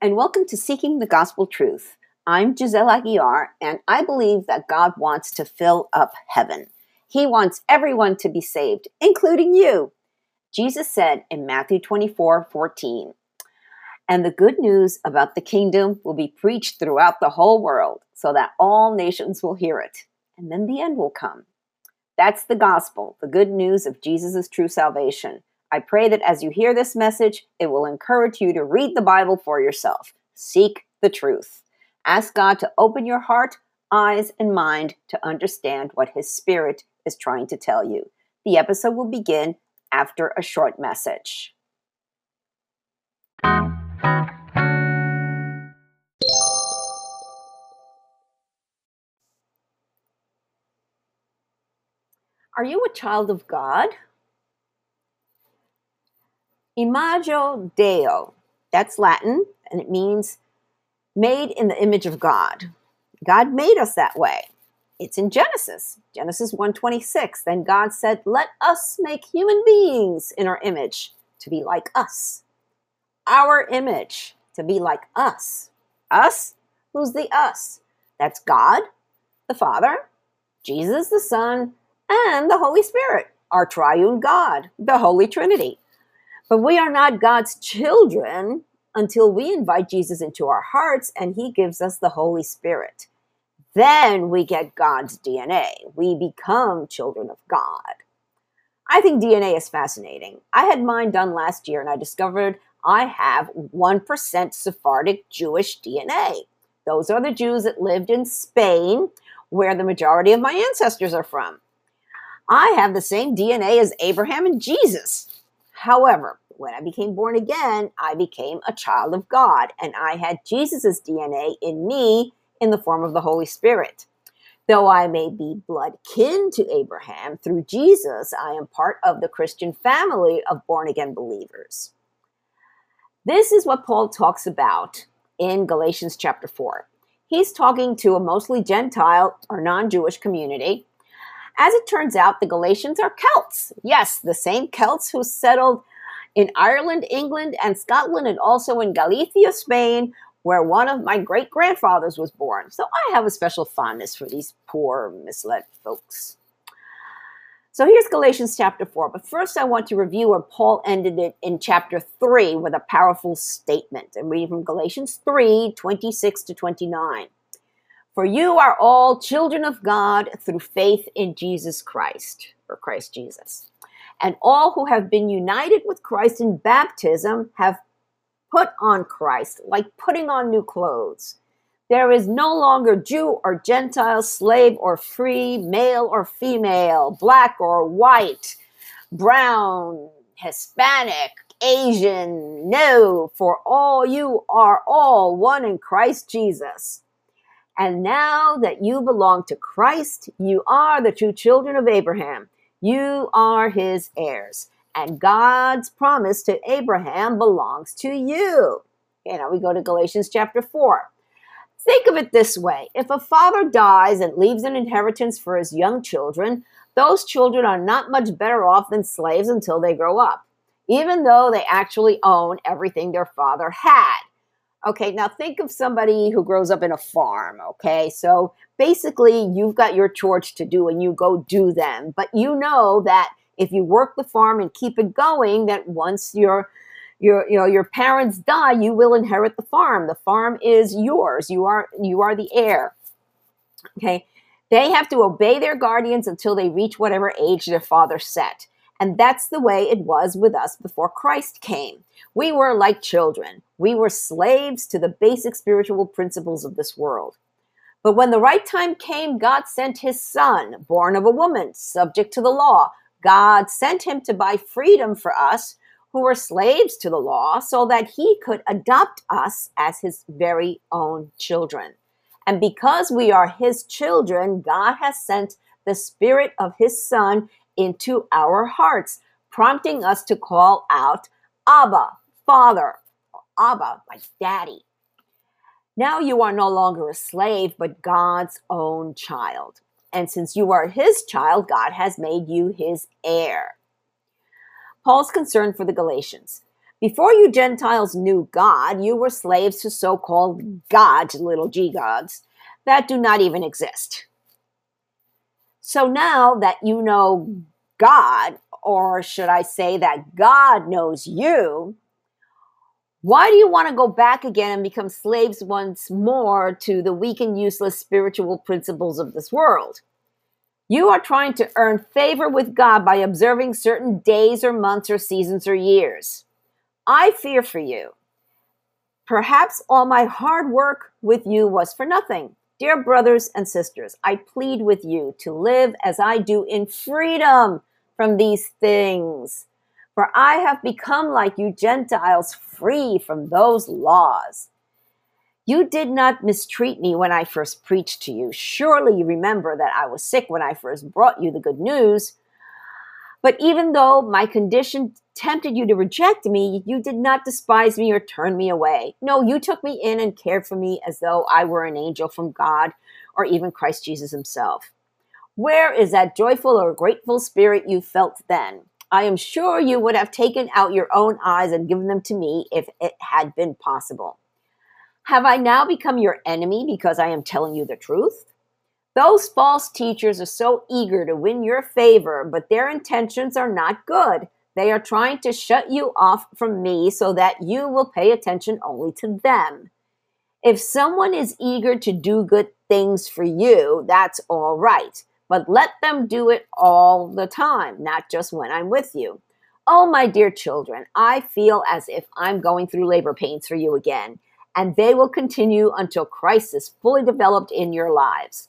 and welcome to Seeking the Gospel Truth. I'm Giselle Aguiar, and I believe that God wants to fill up heaven. He wants everyone to be saved, including you. Jesus said in Matthew 24 14, and the good news about the kingdom will be preached throughout the whole world so that all nations will hear it, and then the end will come. That's the gospel, the good news of Jesus' true salvation. I pray that as you hear this message, it will encourage you to read the Bible for yourself. Seek the truth. Ask God to open your heart, eyes, and mind to understand what His Spirit is trying to tell you. The episode will begin after a short message. Are you a child of God? Imago Deo, that's Latin, and it means made in the image of God. God made us that way. It's in Genesis, Genesis 1:26. Then God said, "Let us make human beings in our image to be like us." Our image to be like us. Us? Who's the us? That's God, the Father, Jesus the Son, and the Holy Spirit, our triune God, the Holy Trinity. But we are not God's children until we invite Jesus into our hearts and he gives us the Holy Spirit. Then we get God's DNA. We become children of God. I think DNA is fascinating. I had mine done last year and I discovered I have 1% Sephardic Jewish DNA. Those are the Jews that lived in Spain, where the majority of my ancestors are from. I have the same DNA as Abraham and Jesus. However, when I became born again, I became a child of God, and I had Jesus' DNA in me in the form of the Holy Spirit. Though I may be blood kin to Abraham, through Jesus, I am part of the Christian family of born again believers. This is what Paul talks about in Galatians chapter 4. He's talking to a mostly Gentile or non Jewish community as it turns out, the Galatians are Celts. Yes, the same Celts who settled in Ireland, England, and Scotland, and also in Galicia, Spain, where one of my great grandfathers was born. So I have a special fondness for these poor, misled folks. So here's Galatians chapter 4. But first, I want to review where Paul ended it in chapter 3 with a powerful statement. I'm reading from Galatians 3 26 to 29. For you are all children of God through faith in Jesus Christ, or Christ Jesus. And all who have been united with Christ in baptism have put on Christ, like putting on new clothes. There is no longer Jew or Gentile, slave or free, male or female, black or white, brown, Hispanic, Asian. No, for all you are all one in Christ Jesus. And now that you belong to Christ, you are the true children of Abraham. You are his heirs. And God's promise to Abraham belongs to you. Okay, now we go to Galatians chapter 4. Think of it this way if a father dies and leaves an inheritance for his young children, those children are not much better off than slaves until they grow up, even though they actually own everything their father had. Okay, now think of somebody who grows up in a farm. Okay, so basically you've got your chores to do and you go do them, but you know that if you work the farm and keep it going, that once your your you know your parents die, you will inherit the farm. The farm is yours. You are you are the heir. Okay, they have to obey their guardians until they reach whatever age their father set. And that's the way it was with us before Christ came. We were like children. We were slaves to the basic spiritual principles of this world. But when the right time came, God sent his son, born of a woman, subject to the law. God sent him to buy freedom for us who were slaves to the law so that he could adopt us as his very own children. And because we are his children, God has sent the spirit of his son into our hearts, prompting us to call out, Abba, Father, Abba, like Daddy. Now you are no longer a slave, but God's own child. And since you are his child, God has made you his heir. Paul's concern for the Galatians. Before you Gentiles knew God, you were slaves to so called gods, little g gods, that do not even exist. So now that you know God, or should I say that God knows you, why do you want to go back again and become slaves once more to the weak and useless spiritual principles of this world? You are trying to earn favor with God by observing certain days or months or seasons or years. I fear for you. Perhaps all my hard work with you was for nothing. Dear brothers and sisters, I plead with you to live as I do in freedom from these things. For I have become like you Gentiles, free from those laws. You did not mistreat me when I first preached to you. Surely you remember that I was sick when I first brought you the good news. But even though my condition tempted you to reject me, you did not despise me or turn me away. No, you took me in and cared for me as though I were an angel from God or even Christ Jesus himself. Where is that joyful or grateful spirit you felt then? I am sure you would have taken out your own eyes and given them to me if it had been possible. Have I now become your enemy because I am telling you the truth? Those false teachers are so eager to win your favor, but their intentions are not good. They are trying to shut you off from me so that you will pay attention only to them. If someone is eager to do good things for you, that's all right but let them do it all the time, not just when I'm with you. Oh, my dear children, I feel as if I'm going through labor pains for you again, and they will continue until Christ is fully developed in your lives.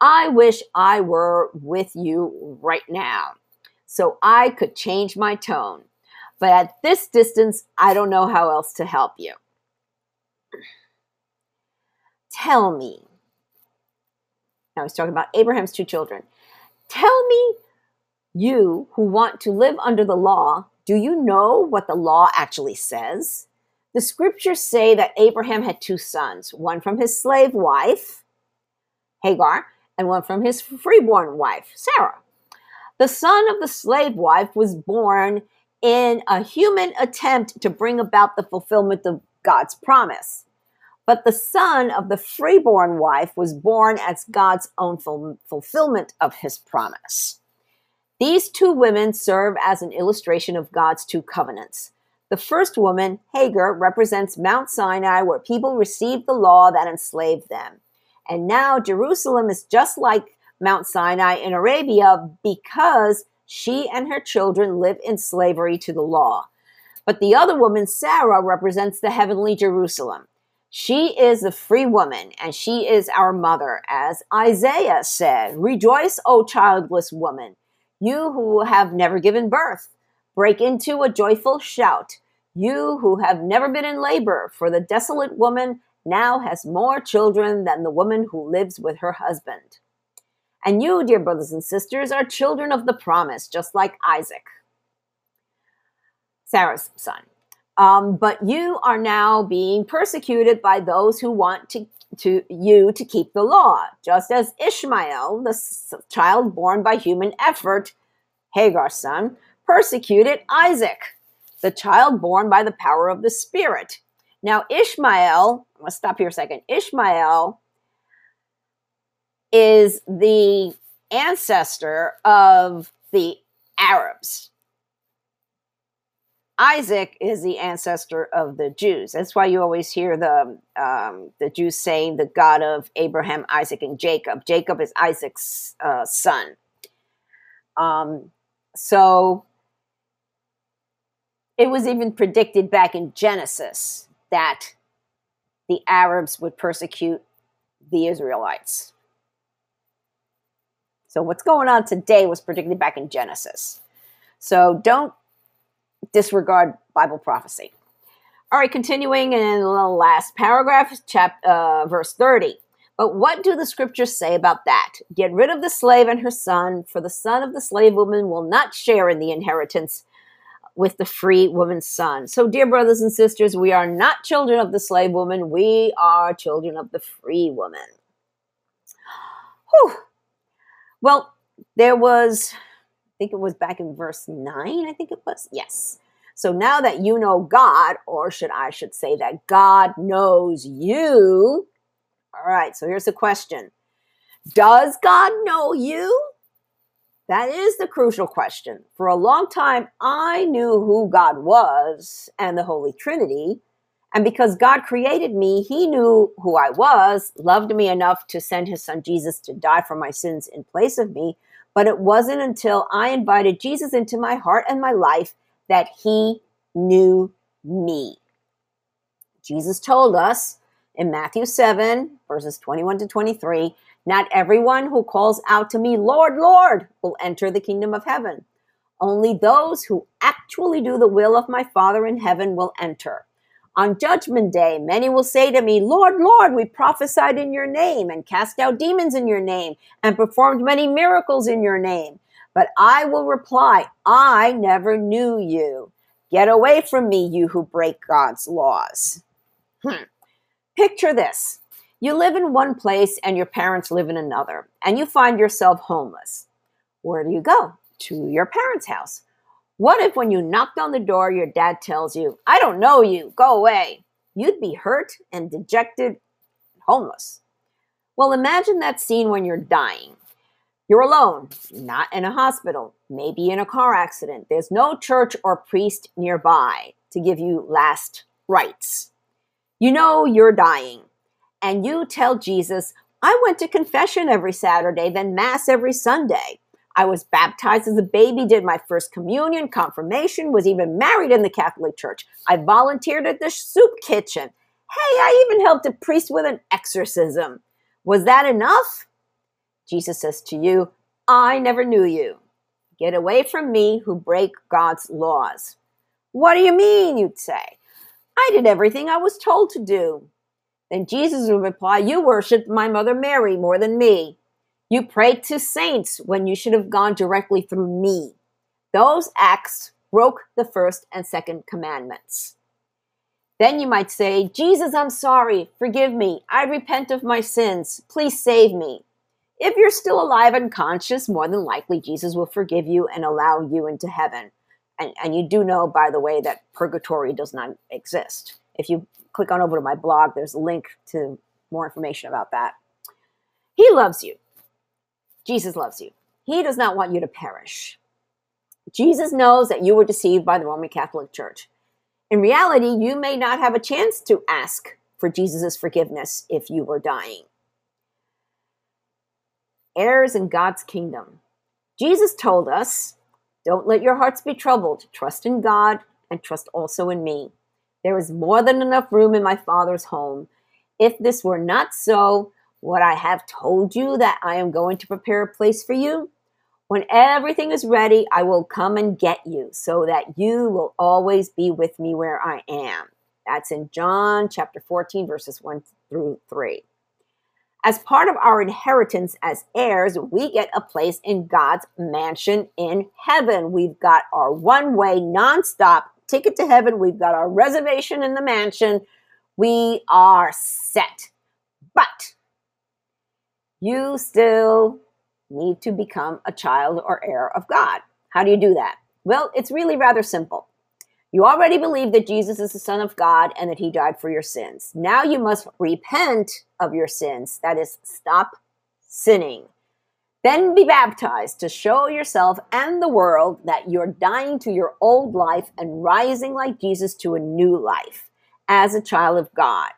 I wish I were with you right now so I could change my tone. But at this distance, I don't know how else to help you. Tell me, now he's talking about Abraham's two children. Tell me, you who want to live under the law, do you know what the law actually says? The scriptures say that Abraham had two sons, one from his slave wife, Hagar, and one from his freeborn wife, Sarah. The son of the slave wife was born in a human attempt to bring about the fulfillment of God's promise. But the son of the freeborn wife was born as God's own ful- fulfillment of his promise. These two women serve as an illustration of God's two covenants. The first woman, Hagar, represents Mount Sinai, where people received the law that enslaved them. And now Jerusalem is just like Mount Sinai in Arabia because she and her children live in slavery to the law. But the other woman, Sarah, represents the heavenly Jerusalem. She is a free woman, and she is our mother, as Isaiah said Rejoice, O childless woman, you who have never given birth. Break into a joyful shout, you who have never been in labor, for the desolate woman now has more children than the woman who lives with her husband. And you, dear brothers and sisters, are children of the promise, just like Isaac, Sarah's son. Um, but you are now being persecuted by those who want to, to you to keep the law, just as Ishmael, the s- child born by human effort, Hagar's son, persecuted Isaac, the child born by the power of the Spirit. Now, Ishmael, I'm going to stop here a second. Ishmael is the ancestor of the Arabs. Isaac is the ancestor of the Jews. That's why you always hear the um, the Jews saying the God of Abraham, Isaac, and Jacob. Jacob is Isaac's uh, son. Um, so it was even predicted back in Genesis that the Arabs would persecute the Israelites. So what's going on today was predicted back in Genesis. So don't disregard Bible prophecy. All right, continuing in the last paragraph, chapter uh, verse 30. But what do the scriptures say about that? Get rid of the slave and her son, for the son of the slave woman will not share in the inheritance with the free woman's son. So, dear brothers and sisters, we are not children of the slave woman, we are children of the free woman. Whew. Well, there was, think it was back in verse 9, I think it was. Yes. So now that you know God, or should I should say that God knows you. All right, so here's the question. Does God know you? That is the crucial question. For a long time, I knew who God was and the Holy Trinity. And because God created me, He knew who I was, loved me enough to send His Son Jesus to die for my sins in place of me. But it wasn't until I invited Jesus into my heart and my life that He knew me. Jesus told us in Matthew 7, verses 21 to 23 not everyone who calls out to me, Lord, Lord, will enter the kingdom of heaven. Only those who actually do the will of my Father in heaven will enter. On judgment day, many will say to me, Lord, Lord, we prophesied in your name and cast out demons in your name and performed many miracles in your name. But I will reply, I never knew you. Get away from me, you who break God's laws. Hmm. Picture this you live in one place and your parents live in another, and you find yourself homeless. Where do you go? To your parents' house. What if when you knocked on the door, your dad tells you, I don't know you, go away? You'd be hurt and dejected, homeless. Well, imagine that scene when you're dying. You're alone, not in a hospital, maybe in a car accident. There's no church or priest nearby to give you last rites. You know you're dying and you tell Jesus, I went to confession every Saturday, then Mass every Sunday. I was baptized as a baby, did my first communion, confirmation, was even married in the Catholic Church. I volunteered at the soup kitchen. Hey, I even helped a priest with an exorcism. Was that enough? Jesus says to you, I never knew you. Get away from me who break God's laws. What do you mean, you'd say? I did everything I was told to do. Then Jesus would reply, You worshiped my mother Mary more than me. You prayed to saints when you should have gone directly through me. Those acts broke the first and second commandments. Then you might say, Jesus, I'm sorry. Forgive me. I repent of my sins. Please save me. If you're still alive and conscious, more than likely Jesus will forgive you and allow you into heaven. And, and you do know, by the way, that purgatory does not exist. If you click on over to my blog, there's a link to more information about that. He loves you. Jesus loves you. He does not want you to perish. Jesus knows that you were deceived by the Roman Catholic Church. In reality, you may not have a chance to ask for Jesus' forgiveness if you were dying. Heirs in God's kingdom. Jesus told us, Don't let your hearts be troubled. Trust in God and trust also in me. There is more than enough room in my Father's home. If this were not so, would I have told you that I am going to prepare a place for you? When everything is ready, I will come and get you so that you will always be with me where I am. That's in John chapter 14, verses 1 through 3. As part of our inheritance as heirs, we get a place in God's mansion in heaven. We've got our one way, nonstop ticket to heaven. We've got our reservation in the mansion. We are set. But you still need to become a child or heir of God. How do you do that? Well, it's really rather simple. You already believe that Jesus is the Son of God and that He died for your sins. Now you must repent of your sins. That is, stop sinning. Then be baptized to show yourself and the world that you're dying to your old life and rising like Jesus to a new life as a child of God.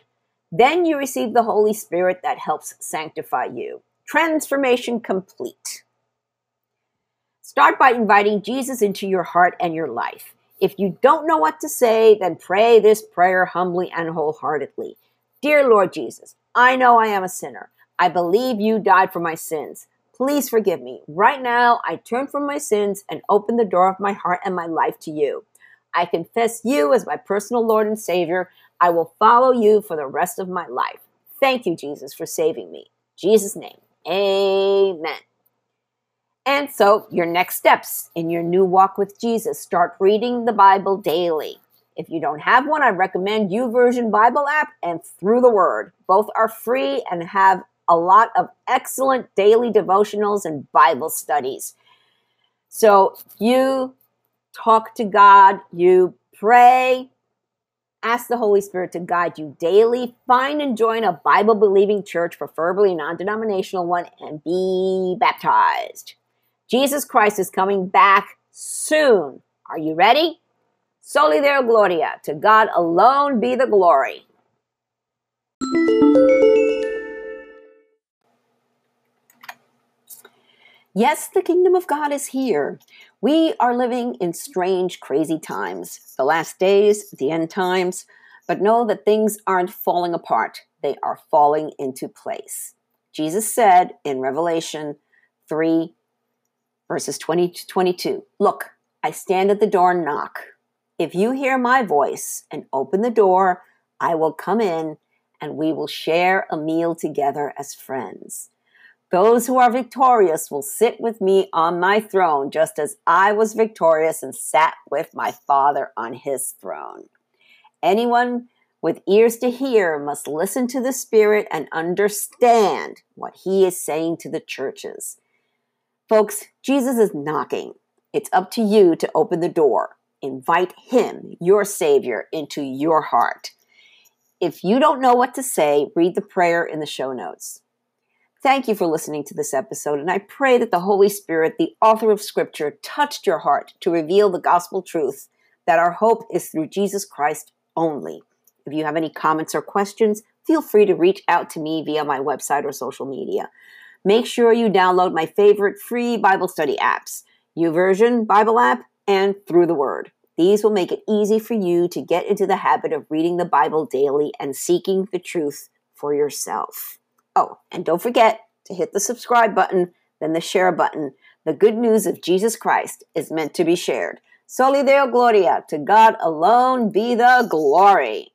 Then you receive the Holy Spirit that helps sanctify you. Transformation complete. Start by inviting Jesus into your heart and your life. If you don't know what to say, then pray this prayer humbly and wholeheartedly. Dear Lord Jesus, I know I am a sinner. I believe you died for my sins. Please forgive me. Right now, I turn from my sins and open the door of my heart and my life to you. I confess you as my personal Lord and Savior. I will follow you for the rest of my life. Thank you, Jesus, for saving me. Jesus' name, amen. And so, your next steps in your new walk with Jesus start reading the Bible daily. If you don't have one, I recommend YouVersion Bible app and Through the Word. Both are free and have a lot of excellent daily devotionals and Bible studies. So you talk to God, you pray. Ask the Holy Spirit to guide you daily. Find and join a Bible believing church, preferably a non denominational one, and be baptized. Jesus Christ is coming back soon. Are you ready? Soli Deo Gloria. To God alone be the glory. Yes, the kingdom of God is here. We are living in strange, crazy times, the last days, the end times, but know that things aren't falling apart. They are falling into place. Jesus said in Revelation 3, verses 20 to 22 Look, I stand at the door and knock. If you hear my voice and open the door, I will come in and we will share a meal together as friends. Those who are victorious will sit with me on my throne, just as I was victorious and sat with my Father on his throne. Anyone with ears to hear must listen to the Spirit and understand what he is saying to the churches. Folks, Jesus is knocking. It's up to you to open the door. Invite him, your Savior, into your heart. If you don't know what to say, read the prayer in the show notes. Thank you for listening to this episode, and I pray that the Holy Spirit, the author of Scripture, touched your heart to reveal the gospel truth that our hope is through Jesus Christ only. If you have any comments or questions, feel free to reach out to me via my website or social media. Make sure you download my favorite free Bible study apps, YouVersion Bible app and Through the Word. These will make it easy for you to get into the habit of reading the Bible daily and seeking the truth for yourself. Oh, and don't forget to hit the subscribe button, then the share button. The good news of Jesus Christ is meant to be shared. Soli Deo Gloria, to God alone be the glory.